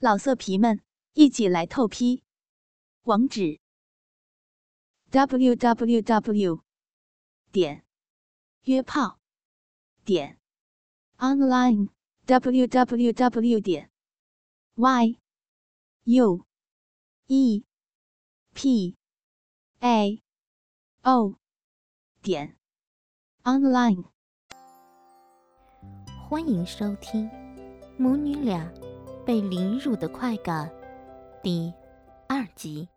老色皮们，一起来透批！网址：w w w 点约炮点 online w w w 点 y u e p a o 点 online。欢迎收听母女俩。被凌辱的快感，第二集。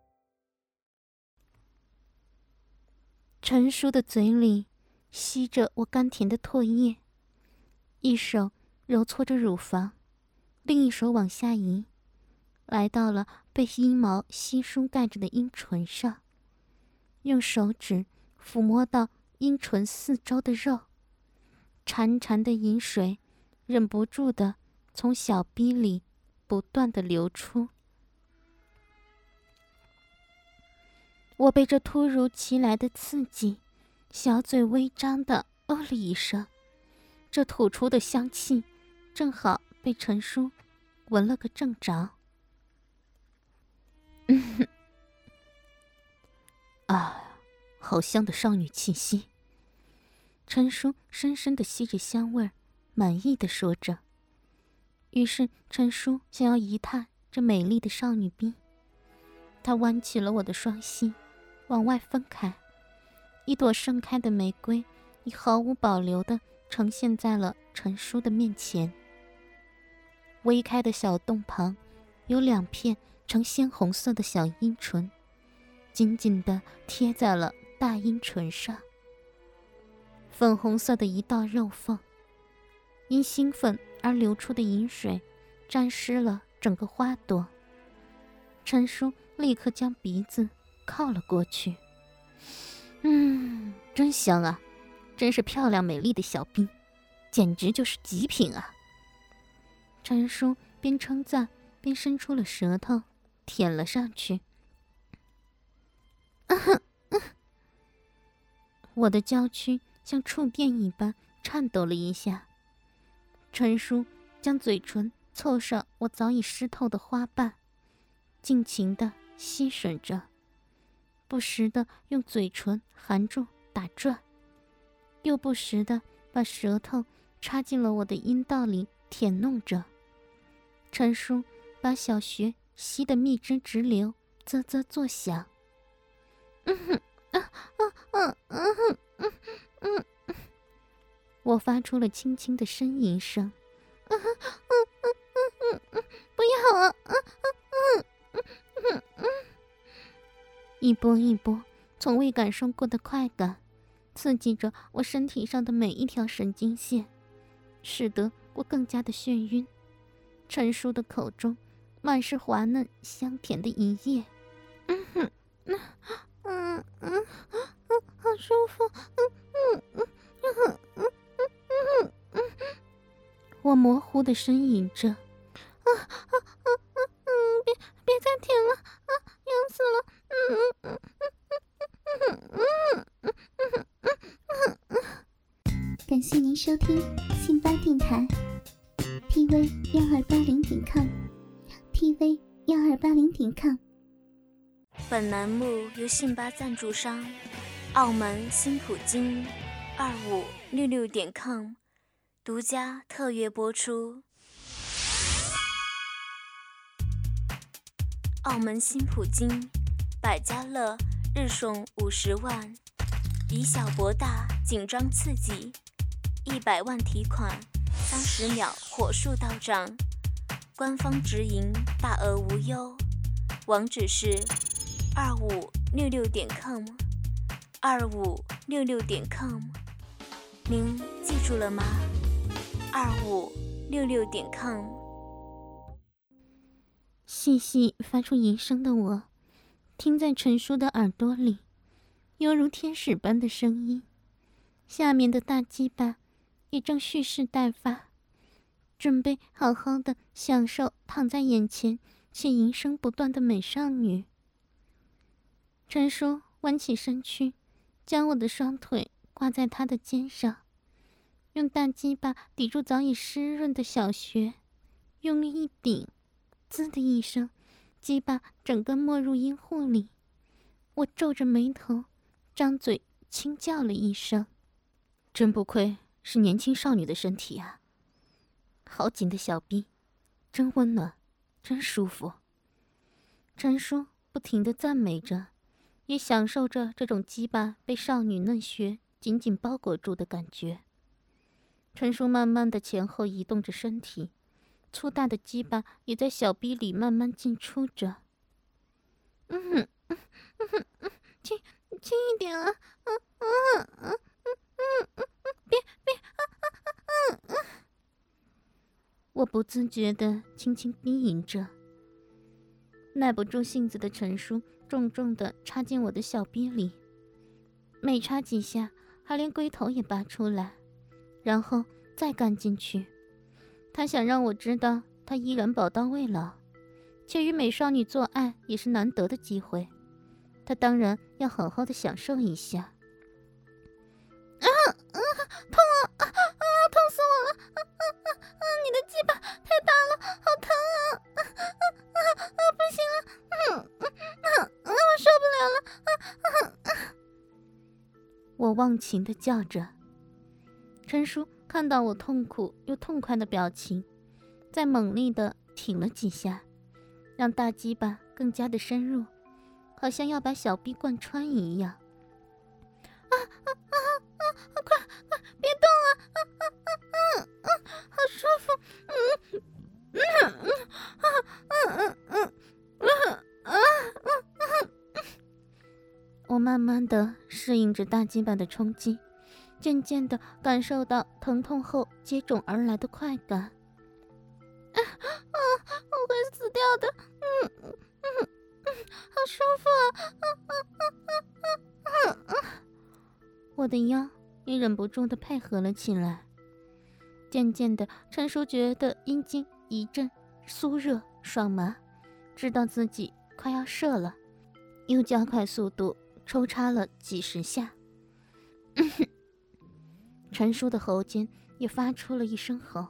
陈叔的嘴里吸着我甘甜的唾液，一手揉搓着乳房，另一手往下移，来到了被阴毛稀疏盖着的阴唇上，用手指抚摸到阴唇四周的肉，潺潺的饮水忍不住的从小逼里。不断的流出，我被这突如其来的刺激，小嘴微张的哦了一声，这吐出的香气，正好被陈叔闻了个正着。啊，好香的少女气息！陈叔深深的吸着香味儿，满意的说着。于是陈叔想要一探这美丽的少女兵，他弯起了我的双膝，往外分开，一朵盛开的玫瑰已毫无保留地呈现在了陈叔的面前。微开的小洞旁，有两片呈鲜红色的小阴唇，紧紧地贴在了大阴唇上。粉红色的一道肉缝，因兴奋。而流出的饮水，沾湿了整个花朵。陈叔立刻将鼻子靠了过去。嗯，真香啊，真是漂亮美丽的小兵，简直就是极品啊！陈叔边称赞边伸出了舌头，舔了上去。我的娇躯像触电一般颤抖了一下。陈叔将嘴唇凑上我早已湿透的花瓣，尽情的吸吮着，不时的用嘴唇含住打转，又不时的把舌头插进了我的阴道里舔弄着。陈叔把小穴吸得蜜汁直流，啧啧作响。嗯哼，啊啊啊嗯哼，嗯嗯。我发出了轻轻的呻吟声，嗯嗯嗯嗯嗯，不要啊，嗯嗯嗯嗯嗯，一波一波从未感受过的快感，刺激着我身体上的每一条神经线，使得我更加的眩晕。陈叔的口中满是滑嫩香甜的一夜，嗯哼，嗯嗯嗯嗯，好舒服，嗯我模糊的呻吟着，啊啊啊啊嗯，别别再舔了，啊，痒死了，嗯嗯嗯嗯嗯嗯嗯嗯嗯嗯嗯嗯。嗯”嗯感谢您收听信巴电台，tv 幺二八零点 com，tv 幺二八零点 com。本栏目由信巴赞助商，澳门新普京二五六六点 com。独家特约播出。澳门新普京，百家乐日送五十万，以小博大，紧张刺激，一百万提款，三十秒火速到账，官方直营，大额无忧。网址是二五六六点 com，二五六六点 com，您记住了吗？二五六六点 com，细细发出吟声的我，听在陈叔的耳朵里，犹如天使般的声音。下面的大鸡巴也正蓄势待发，准备好好的享受躺在眼前且吟声不断的美少女。陈叔弯起身躯，将我的双腿挂在他的肩上。用大鸡巴抵住早已湿润的小穴，用力一顶，滋的一声，鸡巴整个没入阴户里。我皱着眉头，张嘴轻叫了一声：“真不愧是年轻少女的身体啊！好紧的小臂，真温暖，真舒服。”陈叔不停的赞美着，也享受着这种鸡巴被少女嫩穴紧紧包裹住的感觉。陈叔慢慢的前后移动着身体。粗大的鸡巴也在小逼里慢慢进出着。嗯哼，嗯哼，嗯，轻轻一点啊，嗯嗯嗯嗯嗯嗯，别别，嗯嗯嗯。我不自觉的轻轻低吟着。耐不住性子的陈叔重重的插进我的小逼里，每插几下，还连龟头也拔出来，然后再干进去。他想让我知道，他依然宝刀未老，且与美少女做爱也是难得的机会，他当然要好好的享受一下。啊啊，痛啊啊啊！痛死我了！啊啊啊啊！你的鸡巴太大了，好疼啊！啊啊啊！不行了，嗯嗯嗯，我受不了了！啊啊啊！我忘情的叫着，陈叔。看到我痛苦又痛快的表情，再猛力的挺了几下，让大鸡巴更加的深入，好像要把小臂贯穿一样。啊啊啊啊！快快别动啊！啊啊啊啊！好舒服！嗯嗯嗯啊嗯嗯嗯嗯啊嗯我慢慢的适应着大鸡巴的冲击。渐渐的感受到疼痛后接踵而来的快感，啊啊！我会死掉的，嗯嗯嗯，好舒服啊！啊啊啊啊啊啊！我的腰也忍不住的配合了起来。渐渐的，陈叔觉得阴茎一阵酥热爽麻，知道自己快要射了，又加快速度抽插了几十下。陈叔的喉间也发出了一声吼，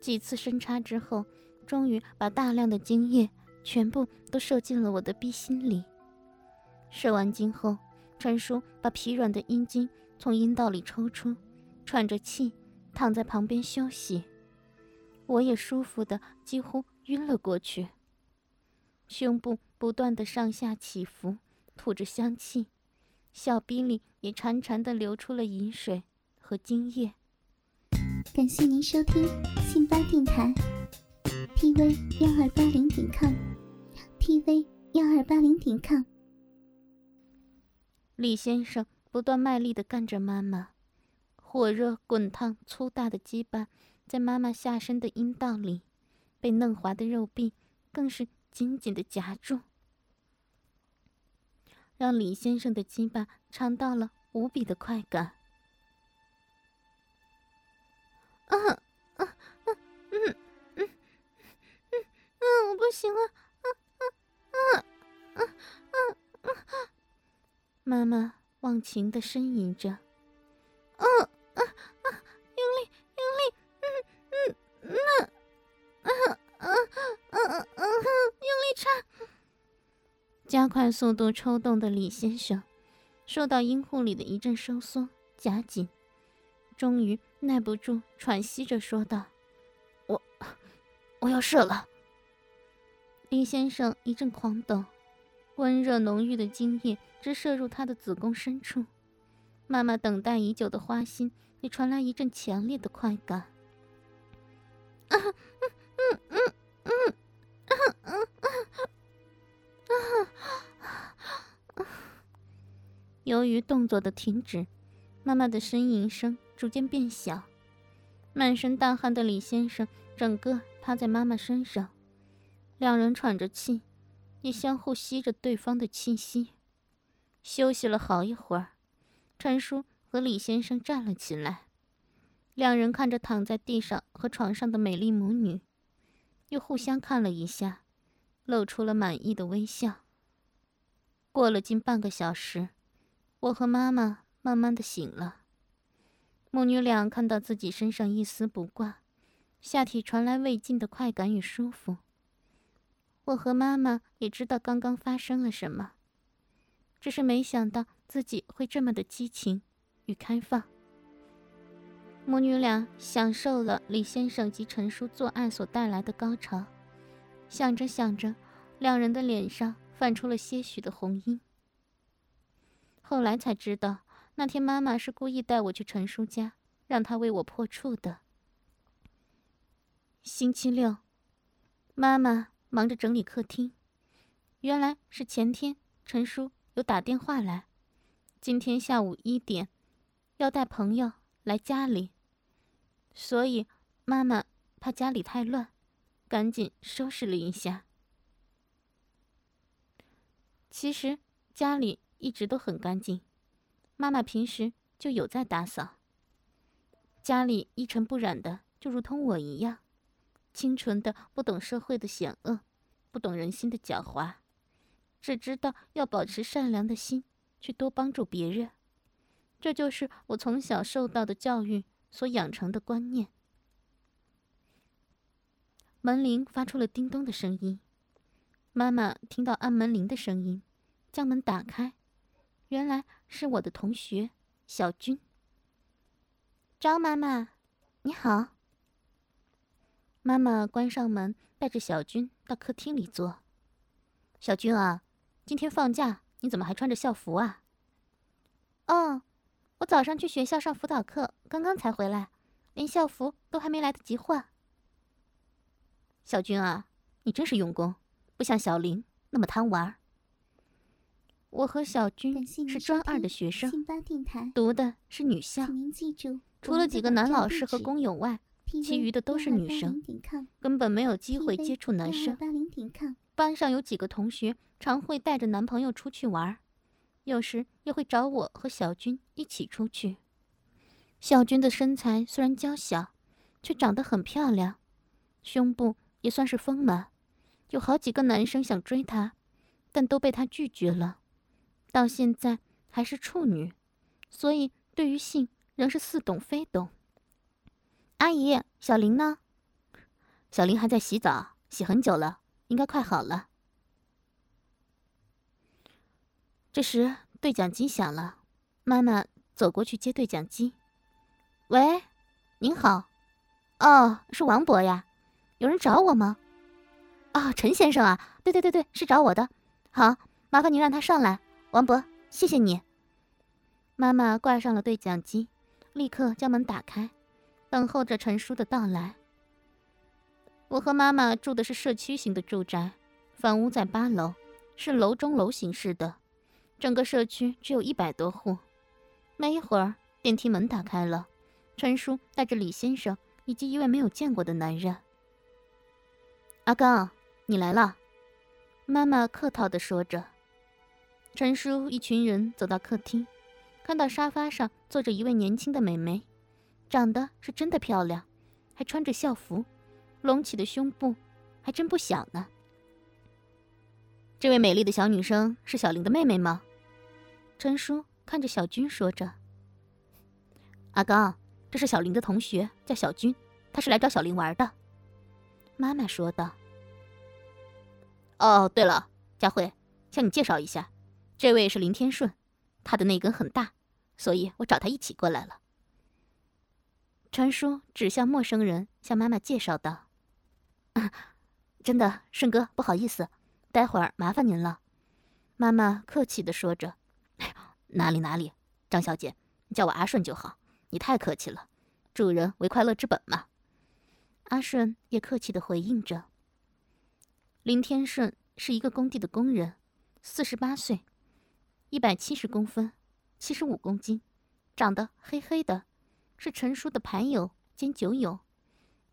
几次深插之后，终于把大量的精液全部都射进了我的逼心里。射完精后，陈叔把疲软的阴茎从阴道里抽出，喘着气躺在旁边休息。我也舒服的几乎晕了过去，胸部不断的上下起伏，吐着香气，小逼里也潺潺的流出了饮水。和精液。感谢您收听信巴电台，tv 幺二八零点 com，tv 幺二八零点 com。李先生不断卖力的干着妈妈，火热滚烫粗大的鸡巴在妈妈下身的阴道里，被嫩滑的肉壁更是紧紧的夹住，让李先生的鸡巴尝到了无比的快感。啊啊啊嗯嗯嗯嗯，我不行了，啊啊啊啊啊啊！妈妈忘情的呻吟着，啊啊啊！用力用力，嗯嗯嗯，啊啊啊啊啊！用力插，加快速度抽动的李先生，受到阴户里的一阵收缩夹紧，终于。耐不住，喘息着说道：“我，我要射了。”林先生一阵狂抖，温热浓郁的精液直射入他的子宫深处。妈妈等待已久的花心也传来一阵强烈的快感。由于动作的停止，妈妈的呻吟声。逐渐变小，满身大汗的李先生整个趴在妈妈身上，两人喘着气，也相互吸着对方的气息。休息了好一会儿，陈叔和李先生站了起来，两人看着躺在地上和床上的美丽母女，又互相看了一下，露出了满意的微笑。过了近半个小时，我和妈妈慢慢的醒了。母女俩看到自己身上一丝不挂，下体传来未尽的快感与舒服，我和妈妈也知道刚刚发生了什么，只是没想到自己会这么的激情与开放。母女俩享受了李先生及陈叔做爱所带来的高潮，想着想着，两人的脸上泛出了些许的红晕。后来才知道，那天妈妈是故意带我去陈叔家，让他为我破处的。星期六，妈妈忙着整理客厅，原来是前天陈叔有打电话来，今天下午一点要带朋友来家里。所以，妈妈怕家里太乱，赶紧收拾了一下。其实家里一直都很干净，妈妈平时就有在打扫。家里一尘不染的，就如同我一样，清纯的，不懂社会的险恶，不懂人心的狡猾，只知道要保持善良的心，去多帮助别人。这就是我从小受到的教育。所养成的观念。门铃发出了叮咚的声音，妈妈听到按门铃的声音，将门打开，原来是我的同学小军。张妈妈，你好。妈妈关上门，带着小军到客厅里坐。小军啊，今天放假，你怎么还穿着校服啊？哦。我早上去学校上辅导课，刚刚才回来，连校服都还没来得及换。小军啊，你真是用功，不像小林那么贪玩。我和小军是专二的学生，读的是女校，除了几个男老师和工友外，其余的都是女生，根本没有机会接触男生。班上有几个同学常会带着男朋友出去玩。有时也会找我和小军一起出去。小军的身材虽然娇小，却长得很漂亮，胸部也算是丰满，有好几个男生想追她，但都被她拒绝了。到现在还是处女，所以对于性仍是似懂非懂。阿姨，小林呢？小林还在洗澡，洗很久了，应该快好了。这时，对讲机响了，妈妈走过去接对讲机。喂，您好，哦，是王博呀，有人找我吗？啊，陈先生啊，对对对对，是找我的。好，麻烦您让他上来。王博，谢谢你。妈妈挂上了对讲机，立刻将门打开，等候着陈叔的到来。我和妈妈住的是社区型的住宅，房屋在八楼，是楼中楼形式的。整个社区只有一百多户，没一会儿，电梯门打开了，陈叔带着李先生以及一位没有见过的男人。阿刚，你来了，妈妈客套地说着。陈叔一群人走到客厅，看到沙发上坐着一位年轻的美眉，长得是真的漂亮，还穿着校服，隆起的胸部还真不小呢。这位美丽的小女生是小林的妹妹吗？陈叔看着小军说着：“阿刚，这是小林的同学，叫小军，他是来找小林玩的。”妈妈说道。“哦，对了，佳慧，向你介绍一下，这位是林天顺，他的那根很大，所以我找他一起过来了。”传叔指向陌生人，向妈妈介绍道：“真的，顺哥，不好意思，待会儿麻烦您了。”妈妈客气的说着。哪里哪里，张小姐，叫我阿顺就好。你太客气了，助人为快乐之本嘛。阿顺也客气的回应着。林天顺是一个工地的工人，四十八岁，一百七十公分，七十五公斤，长得黑黑的，是陈叔的牌友兼酒友。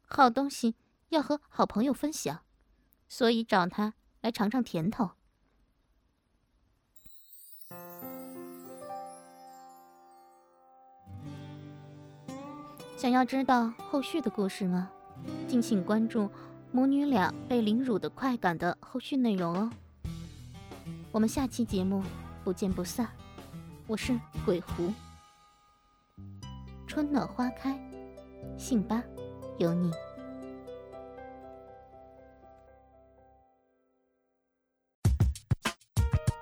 好东西要和好朋友分享，所以找他来尝尝甜头。想要知道后续的故事吗？敬请关注母女俩被凌辱的快感的后续内容哦。我们下期节目不见不散。我是鬼狐，春暖花开，信吧，有你。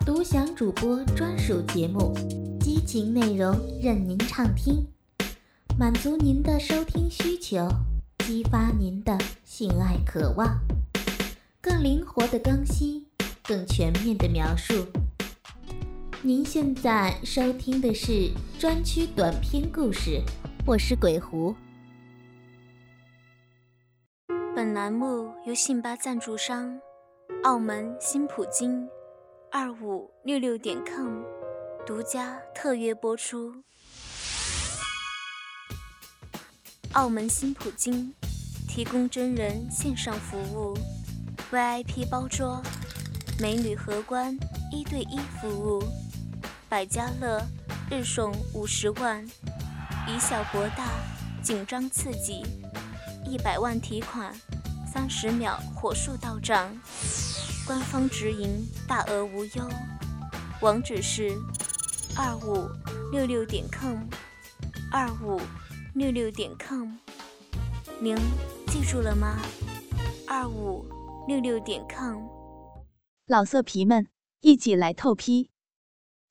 独享主播专属节目，激情内容任您畅听，满足您的收听需求，激发您的性爱渴望，更灵活的更新，更全面的描述。您现在收听的是专区短篇故事，我是鬼狐。本栏目由信吧赞助商，澳门新普京。二五六六点 com 独家特约播出。澳门新普京提供真人线上服务，VIP 包桌，美女荷官一对一服务，百家乐日送五十万，以小博大，紧张刺激，一百万提款，三十秒火速到账。官方直营，大额无忧。网址是二五六六点 com，二五六六点 com。您记住了吗？二五六六点 com。老色皮们，一起来透批！